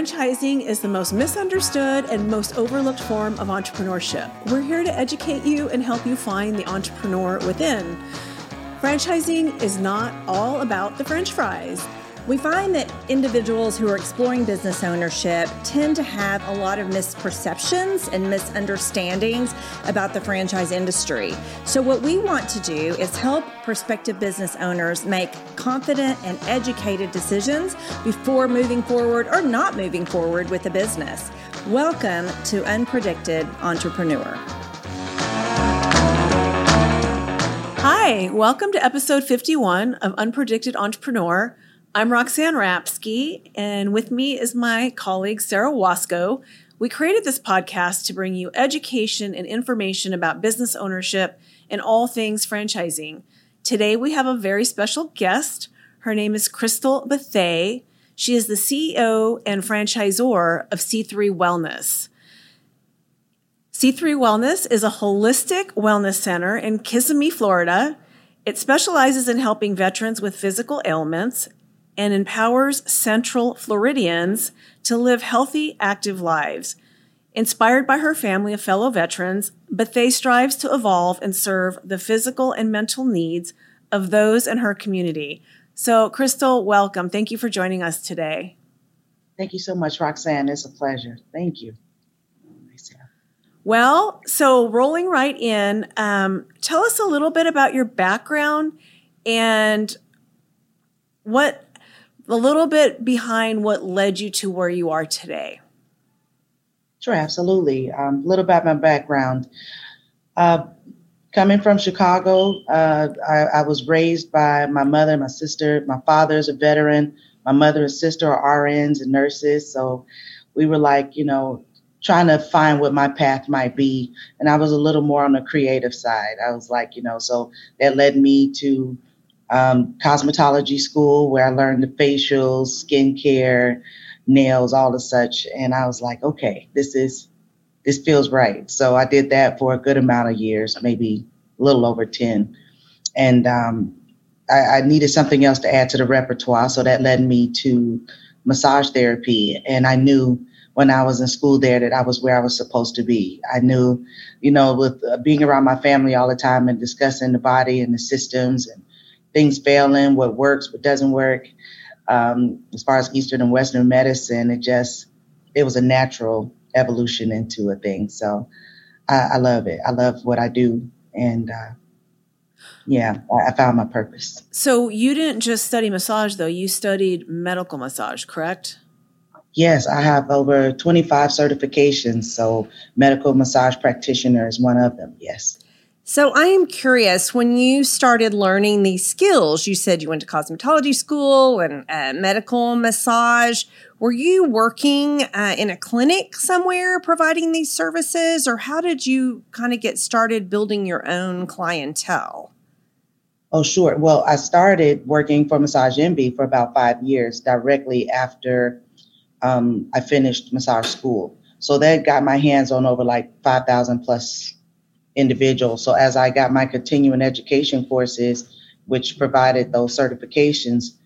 Franchising is the most misunderstood and most overlooked form of entrepreneurship. We're here to educate you and help you find the entrepreneur within. Franchising is not all about the french fries. We find that individuals who are exploring business ownership tend to have a lot of misperceptions and misunderstandings about the franchise industry. So, what we want to do is help prospective business owners make confident and educated decisions before moving forward or not moving forward with a business. Welcome to Unpredicted Entrepreneur. Hi, welcome to episode 51 of Unpredicted Entrepreneur. I'm Roxanne Rapsky, and with me is my colleague Sarah Wasco. We created this podcast to bring you education and information about business ownership and all things franchising. Today we have a very special guest. Her name is Crystal Bethay. She is the CEO and franchisor of C3 Wellness. C3 Wellness is a holistic wellness center in Kissimmee, Florida. It specializes in helping veterans with physical ailments and empowers Central Floridians to live healthy, active lives. Inspired by her family of fellow veterans, Bethay strives to evolve and serve the physical and mental needs of those in her community. So, Crystal, welcome. Thank you for joining us today. Thank you so much, Roxanne. It's a pleasure. Thank you. Well, so rolling right in, um, tell us a little bit about your background and what a little bit behind what led you to where you are today. Sure, absolutely. Um, a little about my background. Uh, coming from Chicago, uh, I, I, was raised by my mother, my sister. My father is a veteran. My mother and sister are RNs and nurses. So we were like, you know, trying to find what my path might be. And I was a little more on the creative side. I was like, you know, so that led me to um, cosmetology school where I learned the facials, skincare, nails, all the such. And I was like, okay, this is this feels right. So I did that for a good amount of years, maybe a little over 10. And um, I, I needed something else to add to the repertoire. So that led me to massage therapy. And I knew when I was in school there that I was where I was supposed to be. I knew, you know, with uh, being around my family all the time and discussing the body and the systems and things failing, what works, what doesn't work. Um, as far as Eastern and Western medicine, it just it was a natural evolution into a thing. So I, I love it. I love what I do, and uh, yeah, I, I found my purpose. So you didn't just study massage, though. You studied medical massage, correct? Yes, I have over 25 certifications. So, medical massage practitioner is one of them. Yes. So I am curious when you started learning these skills, you said you went to cosmetology school and uh, medical massage. Were you working uh, in a clinic somewhere providing these services, or how did you kind of get started building your own clientele? Oh, sure. Well, I started working for Massage Envy for about five years directly after um, I finished massage school. So that got my hands on over like 5,000 plus individual. So as I got my continuing education courses, which provided those certifications,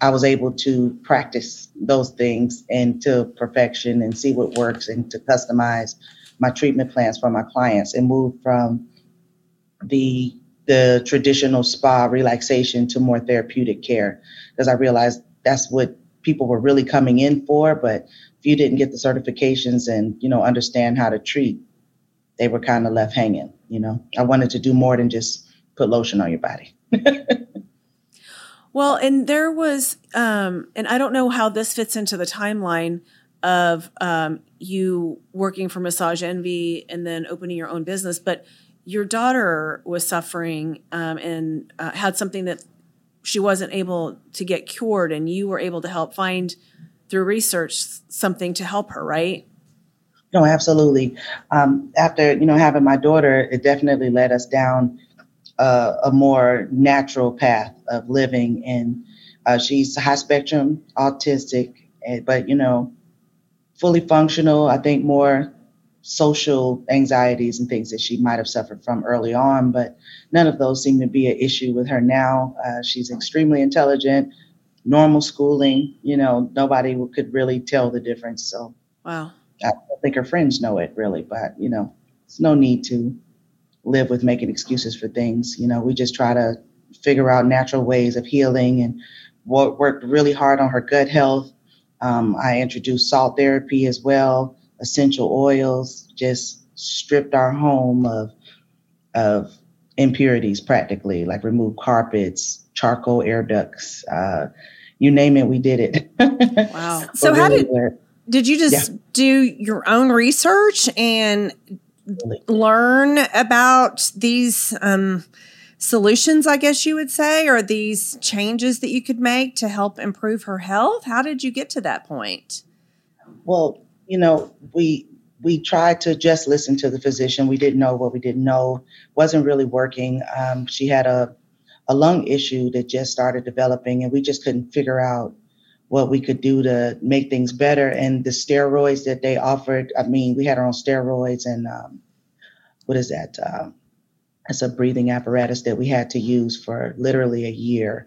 I was able to practice those things into perfection and see what works and to customize my treatment plans for my clients and move from the the traditional spa relaxation to more therapeutic care because I realized that's what people were really coming in for but if you didn't get the certifications and you know understand how to treat they were kind of left hanging. You know, I wanted to do more than just put lotion on your body. well, and there was, um, and I don't know how this fits into the timeline of um, you working for Massage Envy and then opening your own business, but your daughter was suffering um, and uh, had something that she wasn't able to get cured, and you were able to help find through research something to help her, right? No, absolutely. Um, after you know having my daughter, it definitely led us down uh, a more natural path of living. And uh, she's high spectrum autistic, eh, but you know, fully functional. I think more social anxieties and things that she might have suffered from early on, but none of those seem to be an issue with her now. Uh, she's extremely intelligent, normal schooling. You know, nobody could really tell the difference. So, wow. I think her friends know it really, but you know, it's no need to live with making excuses for things. You know, we just try to figure out natural ways of healing and worked really hard on her gut health. Um, I introduced salt therapy as well, essential oils, just stripped our home of of impurities practically, like remove carpets, charcoal air ducts, uh, you name it, we did it. Wow. so how did did you just yeah. do your own research and learn about these um, solutions, I guess you would say, or these changes that you could make to help improve her health? How did you get to that point? Well, you know, we we tried to just listen to the physician. We didn't know what we didn't know. wasn't really working. Um, she had a a lung issue that just started developing, and we just couldn't figure out what we could do to make things better. And the steroids that they offered, I mean, we had our own steroids and um, what is that? Um, it's a breathing apparatus that we had to use for literally a year.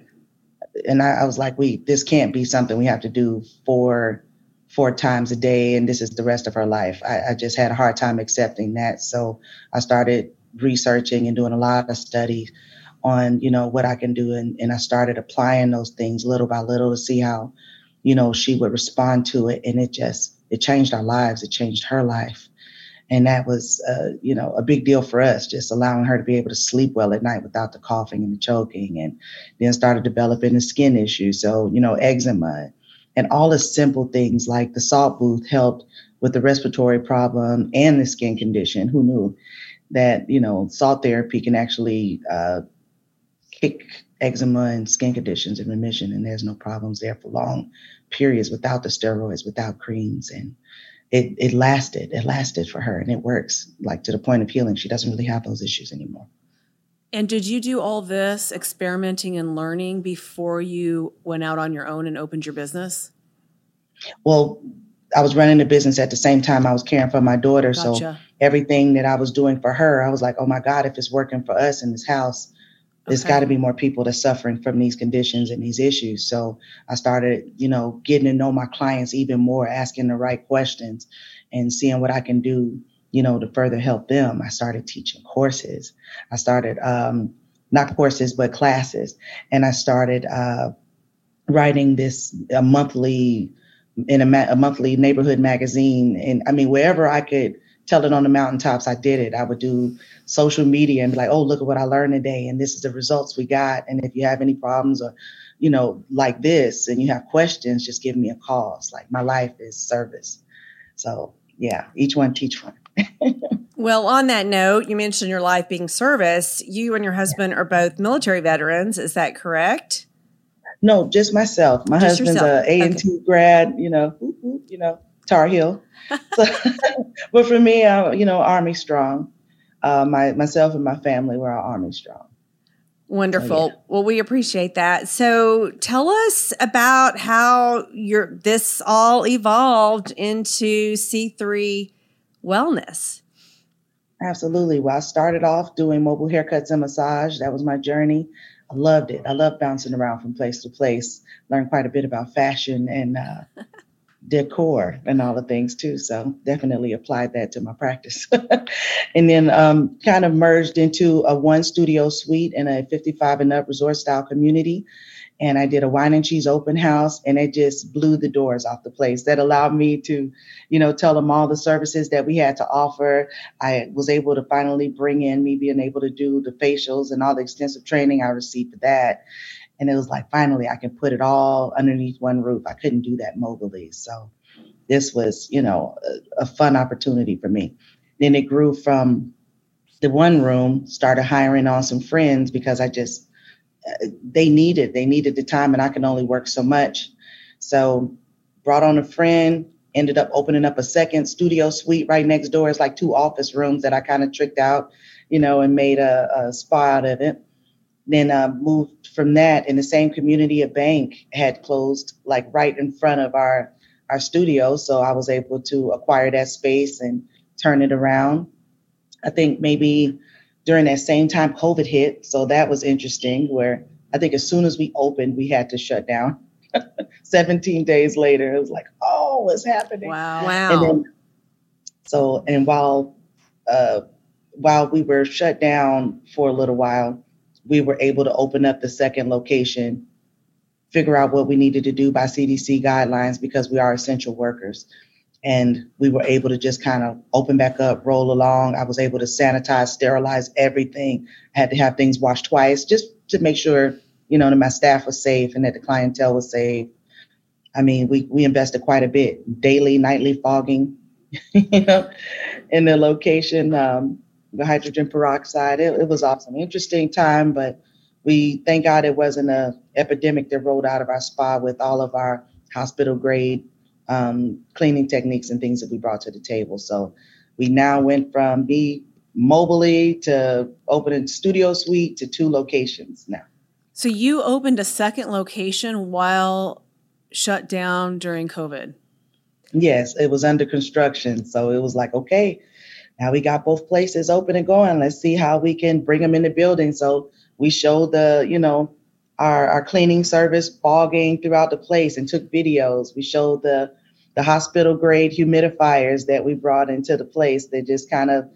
And I, I was like, we this can't be something we have to do four four times a day and this is the rest of our life. I, I just had a hard time accepting that. So I started researching and doing a lot of studies on, you know, what I can do and, and I started applying those things little by little to see how, you know, she would respond to it. And it just it changed our lives. It changed her life and that was uh, you know a big deal for us just allowing her to be able to sleep well at night without the coughing and the choking and then started developing a skin issue so you know eczema and all the simple things like the salt booth helped with the respiratory problem and the skin condition who knew that you know salt therapy can actually uh, kick eczema and skin conditions in remission and there's no problems there for long periods without the steroids without creams and it it lasted. It lasted for her and it works like to the point of healing. She doesn't really have those issues anymore. And did you do all this experimenting and learning before you went out on your own and opened your business? Well, I was running the business at the same time I was caring for my daughter. Gotcha. So everything that I was doing for her, I was like, oh my God, if it's working for us in this house, there's okay. got to be more people that's suffering from these conditions and these issues. So I started, you know, getting to know my clients even more, asking the right questions and seeing what I can do, you know, to further help them. I started teaching courses. I started, um, not courses, but classes. And I started uh, writing this a monthly, in a, ma- a monthly neighborhood magazine. And I mean, wherever I could tell it on the mountaintops, I did it. I would do social media and be like, oh, look at what I learned today. And this is the results we got. And if you have any problems or, you know, like this and you have questions, just give me a call. It's like my life is service. So yeah, each one teach one. well, on that note, you mentioned your life being service. You and your husband are both military veterans. Is that correct? No, just myself. My just husband's yourself. a A and T grad. You know, you know, Tar Heel. So, but for me, uh, you know, Army strong uh, my myself and my family were all army strong. Wonderful. Oh, yeah. Well, we appreciate that. So, tell us about how your this all evolved into C3 Wellness. Absolutely. Well, I started off doing mobile haircuts and massage. That was my journey. I loved it. I loved bouncing around from place to place. Learned quite a bit about fashion and uh, decor and all the things too. So definitely applied that to my practice. and then um, kind of merged into a one studio suite in a 55 and up resort style community. And I did a wine and cheese open house and it just blew the doors off the place. That allowed me to, you know, tell them all the services that we had to offer. I was able to finally bring in me being able to do the facials and all the extensive training I received for that and it was like, finally, I can put it all underneath one roof. I couldn't do that mobily. So this was, you know, a, a fun opportunity for me. Then it grew from the one room, started hiring on some friends because I just, uh, they needed, they needed the time and I can only work so much. So brought on a friend, ended up opening up a second studio suite right next door. It's like two office rooms that I kind of tricked out, you know, and made a, a spa out of it. Then uh, moved from that in the same community. A bank had closed like right in front of our our studio, so I was able to acquire that space and turn it around. I think maybe during that same time COVID hit, so that was interesting. Where I think as soon as we opened, we had to shut down. 17 days later, it was like, oh, what's happening? Wow. Wow. And then, so, and while uh, while we were shut down for a little while, we were able to open up the second location, figure out what we needed to do by CDC guidelines because we are essential workers. And we were able to just kind of open back up, roll along. I was able to sanitize, sterilize everything. I had to have things washed twice just to make sure, you know, that my staff was safe and that the clientele was safe. I mean, we, we invested quite a bit, daily, nightly fogging, you know, in the location, um, hydrogen peroxide. It, it was awesome. Interesting time, but we thank God it wasn't a epidemic that rolled out of our spa with all of our hospital grade um, cleaning techniques and things that we brought to the table. So we now went from me mobily to opening studio suite to two locations now. So you opened a second location while shut down during COVID. Yes, it was under construction. So it was like, okay, now we got both places open and going. Let's see how we can bring them in the building. So we showed the, you know, our, our cleaning service fogging throughout the place and took videos. We showed the the hospital grade humidifiers that we brought into the place that just kind of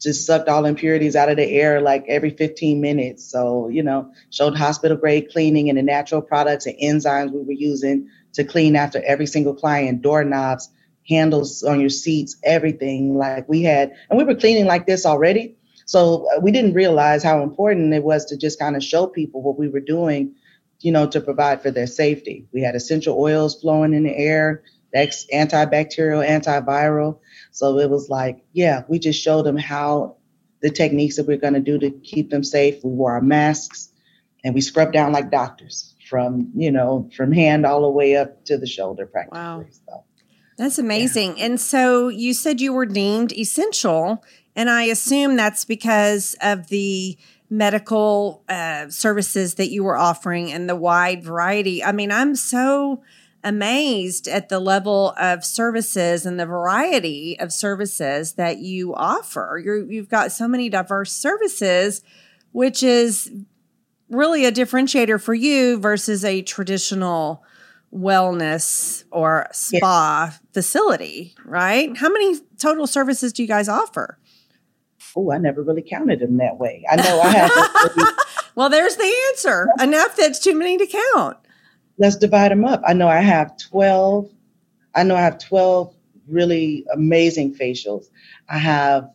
just sucked all impurities out of the air like every 15 minutes. So, you know, showed hospital grade cleaning and the natural products and enzymes we were using to clean after every single client, doorknobs, handles on your seats, everything. Like we had, and we were cleaning like this already. So uh, we didn't realize how important it was to just kind of show people what we were doing, you know, to provide for their safety. We had essential oils flowing in the air, that's antibacterial, antiviral. So it was like, yeah, we just showed them how the techniques that we're going to do to keep them safe. We wore our masks and we scrubbed down like doctors from, you know, from hand all the way up to the shoulder practically. Wow. So. That's amazing. And so you said you were deemed essential, and I assume that's because of the medical uh, services that you were offering and the wide variety. I mean, I'm so amazed at the level of services and the variety of services that you offer. You're, you've got so many diverse services, which is really a differentiator for you versus a traditional wellness or spa yeah. facility, right? How many total services do you guys offer? Oh, I never really counted them that way. I know I have. well, there's the answer. Enough that's too many to count. Let's divide them up. I know I have 12. I know I have 12 really amazing facials. I have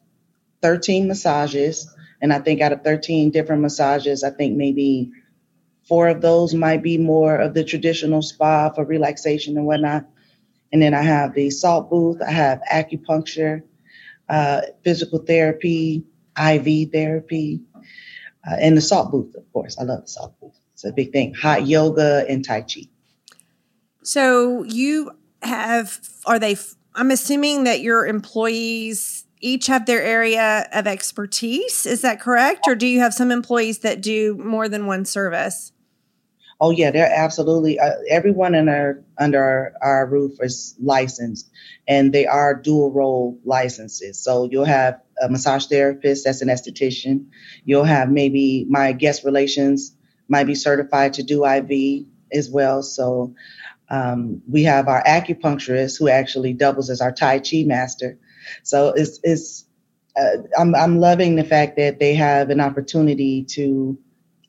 13 massages. And I think out of 13 different massages, I think maybe Four of those might be more of the traditional spa for relaxation and whatnot. And then I have the salt booth, I have acupuncture, uh, physical therapy, IV therapy, uh, and the salt booth, of course. I love the salt booth. It's a big thing. Hot yoga and Tai Chi. So you have, are they, I'm assuming that your employees each have their area of expertise. Is that correct? Or do you have some employees that do more than one service? Oh yeah, they're absolutely uh, everyone in our under our, our, roof is licensed, and they are dual role licenses. So you'll have a massage therapist that's an esthetician. You'll have maybe my guest relations might be certified to do IV as well. So um, we have our acupuncturist who actually doubles as our Tai Chi master. So it's it's uh, I'm I'm loving the fact that they have an opportunity to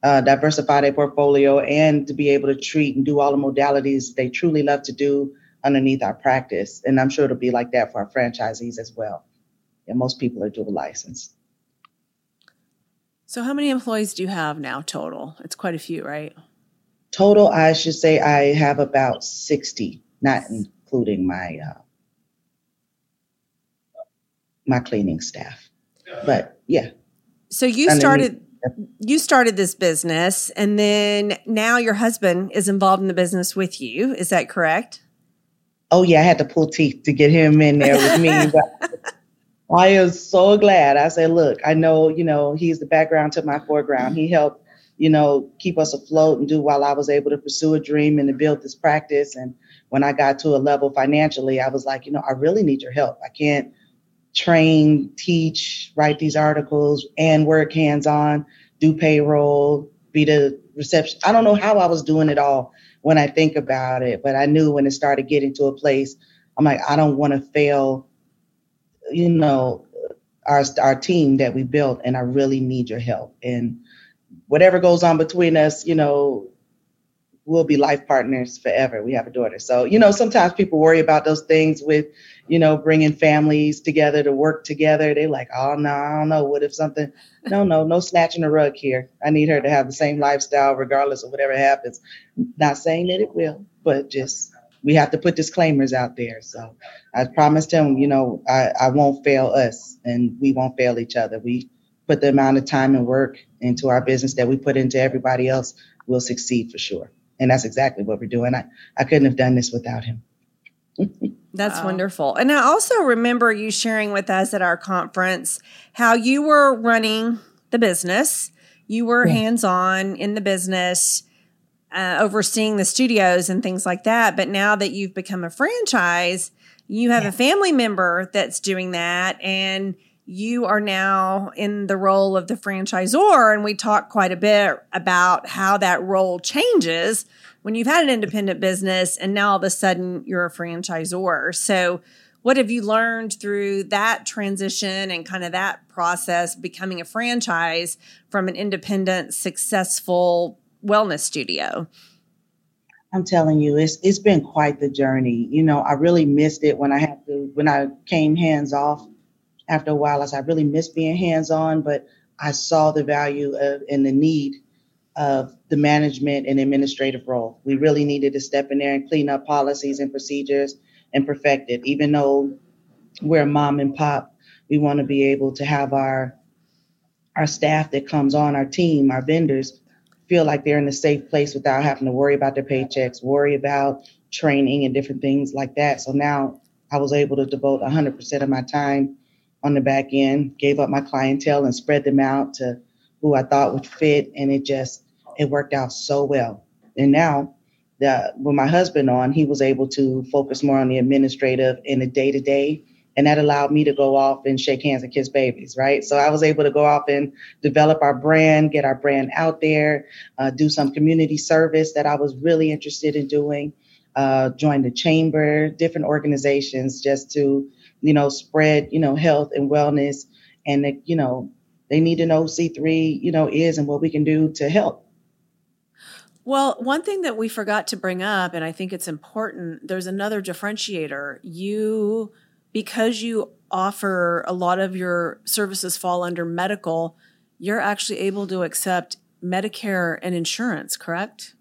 uh, diversify their portfolio and to be able to treat and do all the modalities they truly love to do underneath our practice. And I'm sure it'll be like that for our franchisees as well. And most people are dual licensed. So, how many employees do you have now total? It's quite a few, right? Total, I should say I have about 60, not including my uh, my cleaning staff. But yeah. So you started you started this business and then now your husband is involved in the business with you. Is that correct? Oh yeah, I had to pull teeth to get him in there with me. I am so glad. I said, look, I know, you know, he's the background to my foreground. He helped, you know, keep us afloat and do while I was able to pursue a dream and to build this practice. And when I got to a level financially, I was like, you know, I really need your help. I can't train, teach, write these articles, and work hands on, do payroll, be the reception. I don't know how I was doing it all, when I think about it. But I knew when it started getting to a place, I'm like, I don't want to fail, you know, our our team that we built, and I really need your help. And whatever goes on between us, you know, we'll be life partners forever. We have a daughter. So, you know, sometimes people worry about those things with, you know, bringing families together to work together. They're like, oh, no, I don't know. What if something, no, no, no snatching a rug here. I need her to have the same lifestyle regardless of whatever happens. Not saying that it will, but just we have to put disclaimers out there. So I promised him, you know, I, I won't fail us and we won't fail each other. We put the amount of time and work into our business that we put into everybody else, we'll succeed for sure. And that's exactly what we're doing. I, I couldn't have done this without him. That's wow. wonderful. And I also remember you sharing with us at our conference how you were running the business. You were yeah. hands on in the business, uh, overseeing the studios and things like that. But now that you've become a franchise, you have yeah. a family member that's doing that. And you are now in the role of the franchisor. And we talked quite a bit about how that role changes when you've had an independent business and now all of a sudden you're a franchisor. So, what have you learned through that transition and kind of that process becoming a franchise from an independent, successful wellness studio? I'm telling you, it's it's been quite the journey. You know, I really missed it when I had to when I came hands off after a while, as I really missed being hands on, but I saw the value of and the need of the management and administrative role. We really needed to step in there and clean up policies and procedures and perfect it. Even though we're mom and pop, we want to be able to have our our staff that comes on our team, our vendors, feel like they're in a safe place without having to worry about their paychecks, worry about training and different things like that. So now I was able to devote 100% of my time on the back end, gave up my clientele and spread them out to who I thought would fit. And it just, it worked out so well. And now the, with my husband on, he was able to focus more on the administrative and the day to day. And that allowed me to go off and shake hands and kiss babies, right? So I was able to go off and develop our brand, get our brand out there, uh, do some community service that I was really interested in doing, uh, join the chamber, different organizations just to you know, spread, you know, health and wellness and, that, you know, they need to know C3, you know, is and what we can do to help. Well, one thing that we forgot to bring up, and I think it's important, there's another differentiator. You, because you offer a lot of your services fall under medical, you're actually able to accept Medicare and insurance, correct?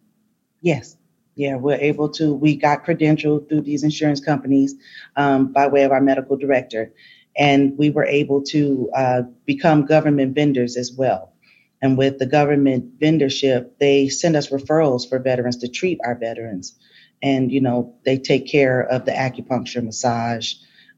Yes yeah, we're able to, we got credentialed through these insurance companies um, by way of our medical director. And we were able to uh, become government vendors as well. And with the government vendorship, they send us referrals for veterans to treat our veterans. And, you know, they take care of the acupuncture, massage,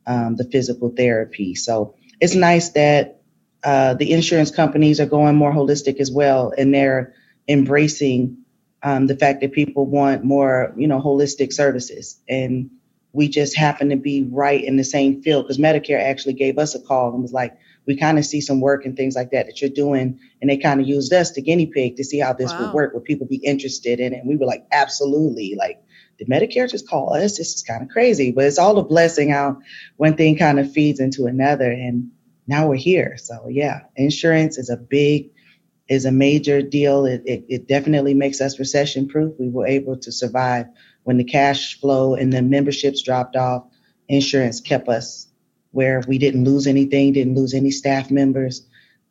um, the physical therapy. So it's nice that uh, the insurance companies are going more holistic as well, and they're embracing um, the fact that people want more, you know, holistic services. And we just happen to be right in the same field because Medicare actually gave us a call and was like, we kind of see some work and things like that that you're doing. And they kind of used us to guinea pig to see how this wow. would work. Would people be interested in it? And we were like, absolutely. Like, did Medicare just call us? This is kind of crazy, but it's all a blessing how one thing kind of feeds into another. And now we're here. So, yeah, insurance is a big is a major deal. It, it, it definitely makes us recession proof. We were able to survive when the cash flow and the memberships dropped off. Insurance kept us where we didn't lose anything, didn't lose any staff members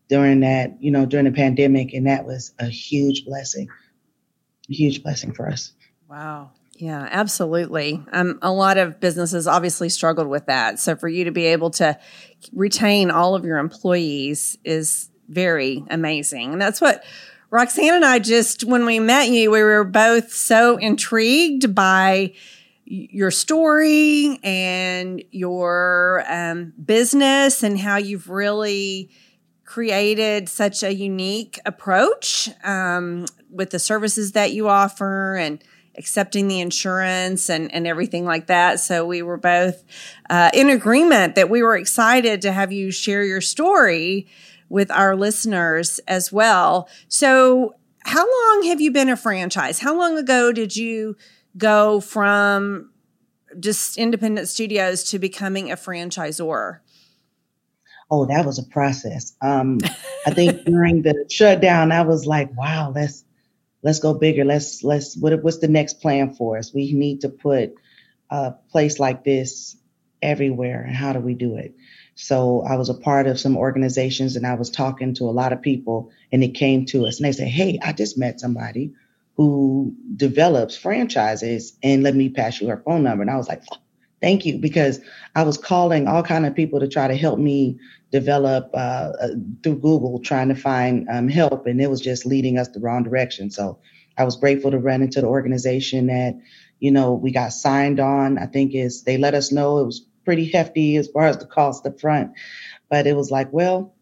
during that, you know, during the pandemic. And that was a huge blessing, a huge blessing for us. Wow. Yeah, absolutely. Um, a lot of businesses obviously struggled with that. So for you to be able to retain all of your employees is very amazing. And that's what Roxanne and I just, when we met you, we were both so intrigued by your story and your um, business and how you've really created such a unique approach um, with the services that you offer and accepting the insurance and, and everything like that. So we were both uh, in agreement that we were excited to have you share your story with our listeners as well. So, how long have you been a franchise? How long ago did you go from just independent studios to becoming a franchisor? Oh, that was a process. Um, I think during the shutdown, I was like, "Wow, let's let's go bigger. Let's let's what, what's the next plan for us? We need to put a place like this everywhere. And how do we do it?" So I was a part of some organizations, and I was talking to a lot of people, and it came to us, and they said, "Hey, I just met somebody who develops franchises and let me pass you her phone number. And I was like, thank you, because I was calling all kind of people to try to help me develop uh, uh, through Google, trying to find um, help, and it was just leading us the wrong direction. So I was grateful to run into the organization that, you know, we got signed on. I think is they let us know it was pretty hefty as far as the cost up front, but it was like, well,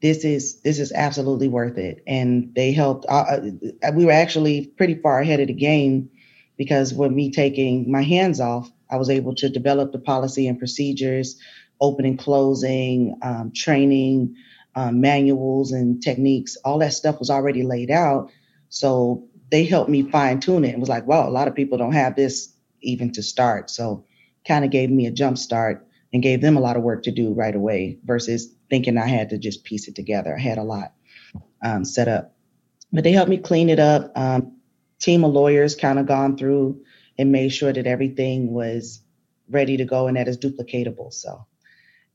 this is this is absolutely worth it. And they helped. Uh, uh, we were actually pretty far ahead of the game because with me taking my hands off, I was able to develop the policy and procedures, opening, closing, um, training, um, manuals and techniques. All that stuff was already laid out. So they helped me fine tune it. It was like, wow, a lot of people don't have this even to start. So kind of gave me a jump start and gave them a lot of work to do right away versus thinking I had to just piece it together. I had a lot um, set up, but they helped me clean it up. Um, team of lawyers kind of gone through and made sure that everything was ready to go and that is duplicatable. So,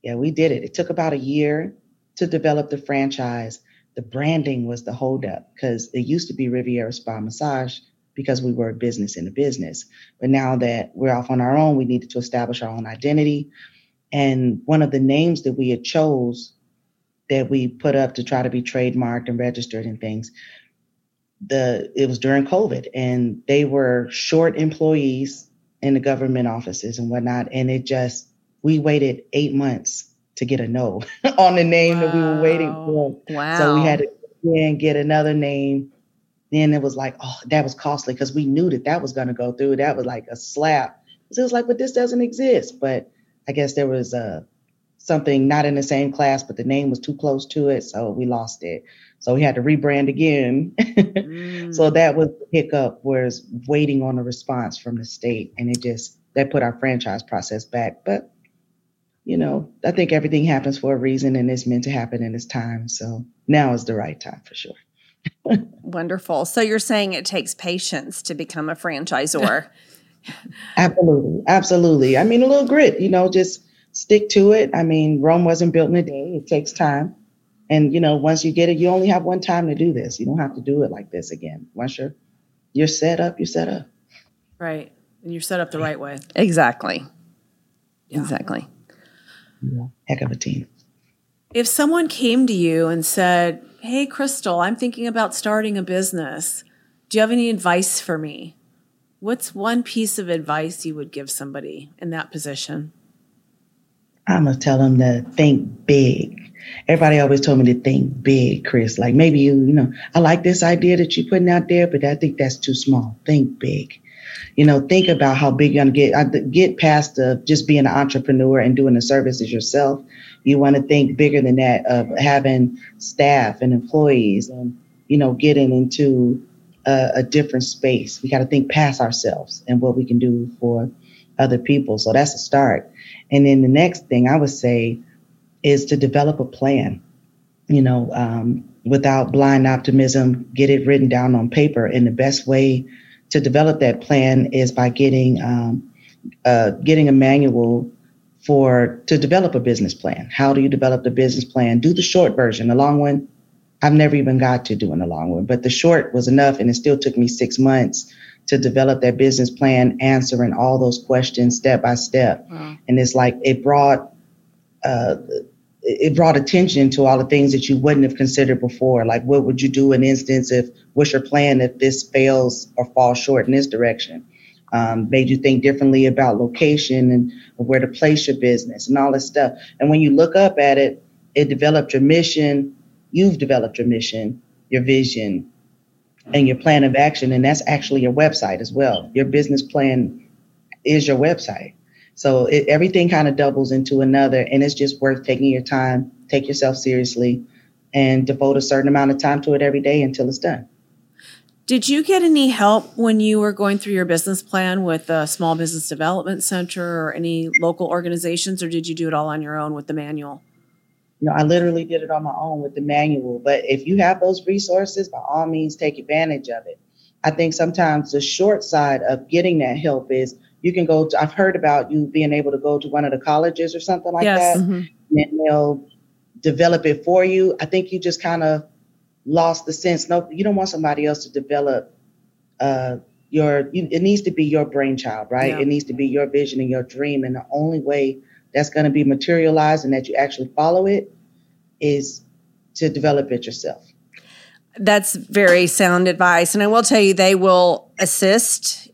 yeah, we did it. It took about a year to develop the franchise. The branding was the holdup because it used to be Riviera Spa Massage because we were a business in a business. But now that we're off on our own, we needed to establish our own identity. And one of the names that we had chose that we put up to try to be trademarked and registered and things, the it was during COVID and they were short employees in the government offices and whatnot. And it just we waited eight months to get a no on the name wow. that we were waiting for. Wow. So we had to again get another name. Then it was like, oh, that was costly because we knew that that was going to go through. That was like a slap. So it was like, but this doesn't exist. But I guess there was uh, something not in the same class, but the name was too close to it, so we lost it. So we had to rebrand again. mm. So that was the hiccup, was waiting on a response from the state, and it just that put our franchise process back. But you know, I think everything happens for a reason, and it's meant to happen in its time. So now is the right time for sure. Wonderful. So you're saying it takes patience to become a franchisor. Absolutely. Absolutely. I mean, a little grit, you know, just stick to it. I mean, Rome wasn't built in a day, it takes time. And, you know, once you get it, you only have one time to do this. You don't have to do it like this again. Once you're, you're set up, you're set up. Right. And you're set up the right way. Exactly. Yeah. Exactly. Yeah. Heck of a team. If someone came to you and said, Hey, Crystal, I'm thinking about starting a business. Do you have any advice for me? What's one piece of advice you would give somebody in that position? I'm gonna tell them to think big. Everybody always told me to think big, Chris. Like maybe you, you know, I like this idea that you're putting out there, but I think that's too small. Think big. You know, think about how big you're gonna get. Get past just being an entrepreneur and doing the services yourself. You want to think bigger than that of having staff and employees and you know getting into a, a different space. We got to think past ourselves and what we can do for other people. So that's a start. And then the next thing I would say is to develop a plan. You know, um, without blind optimism, get it written down on paper. And the best way to develop that plan is by getting um, uh, getting a manual for to develop a business plan. How do you develop the business plan? Do the short version. The long one, I've never even got to doing the long one, but the short was enough, and it still took me six months to develop that business plan, answering all those questions step by step. Wow. And it's like it brought uh, it brought attention to all the things that you wouldn't have considered before. Like, what would you do in instance if what's your plan if this fails or falls short in this direction? Um, made you think differently about location and where to place your business and all this stuff. And when you look up at it, it developed your mission, you've developed your mission, your vision, and your plan of action. And that's actually your website as well. Your business plan is your website. So it, everything kind of doubles into another. And it's just worth taking your time, take yourself seriously, and devote a certain amount of time to it every day until it's done. Did you get any help when you were going through your business plan with a small business development center or any local organizations, or did you do it all on your own with the manual? You know, I literally did it on my own with the manual. But if you have those resources, by all means, take advantage of it. I think sometimes the short side of getting that help is you can go to, I've heard about you being able to go to one of the colleges or something like Yes. that, Mhm. and they'll develop it for you. I think you just kind of lost the sense. No, you don't want somebody else to develop uh, your. You, it needs to be your brainchild, right? Yeah. It needs to be your vision and your dream, and the only way that's going to be materialized and that you actually follow it is to develop it yourself. That's very sound advice. And I will tell you, they will assist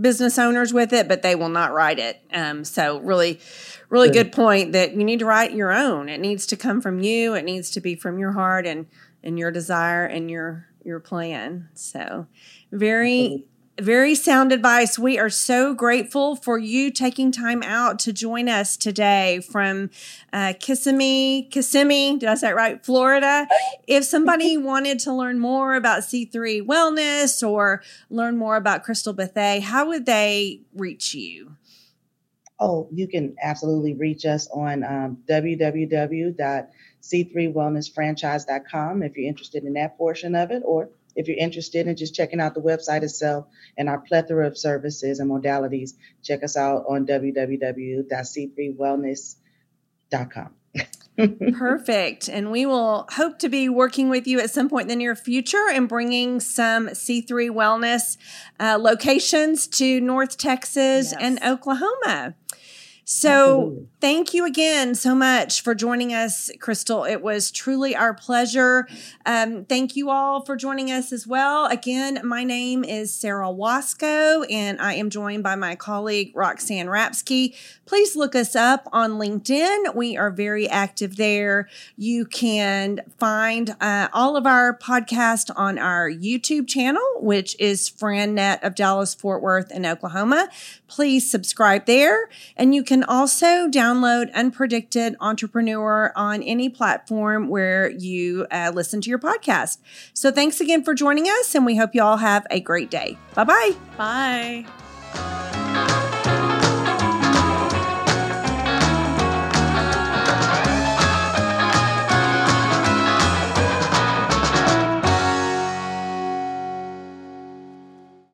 business owners with it, but they will not write it. Um, so, really, really Good. good point that you need to write your own. It needs to come from you. It needs to be from your heart and and your desire and your your plan. So, very very sound advice. We are so grateful for you taking time out to join us today from uh, Kissimmee, Kissimmee, did I say it right? Florida. If somebody wanted to learn more about C3 Wellness or learn more about Crystal Bethay, how would they reach you? Oh, you can absolutely reach us on um, www.c3wellnessfranchise.com if you're interested in that portion of it, or if you're interested in just checking out the website itself and our plethora of services and modalities, check us out on www.c3wellness.com. Perfect. And we will hope to be working with you at some point in the near future and bringing some C3 Wellness uh, locations to North Texas Yes. and Oklahoma. So, Absolutely. Thank you again so much for joining us, Crystal. It was truly our pleasure. Um, thank you all for joining us as well. Again, my name is Sarah Wasco, and I am joined by my colleague Roxanne Rapsky. Please look us up on LinkedIn. We are very active there. You can find uh, all of our podcast on our YouTube channel, which is FranNet of Dallas, Fort Worth, and Oklahoma. Please subscribe there. And you can also download Unpredicted Entrepreneur on any platform where you uh, listen to your podcast. So thanks again for joining us, and we hope you all have a great day. Bye bye. Bye.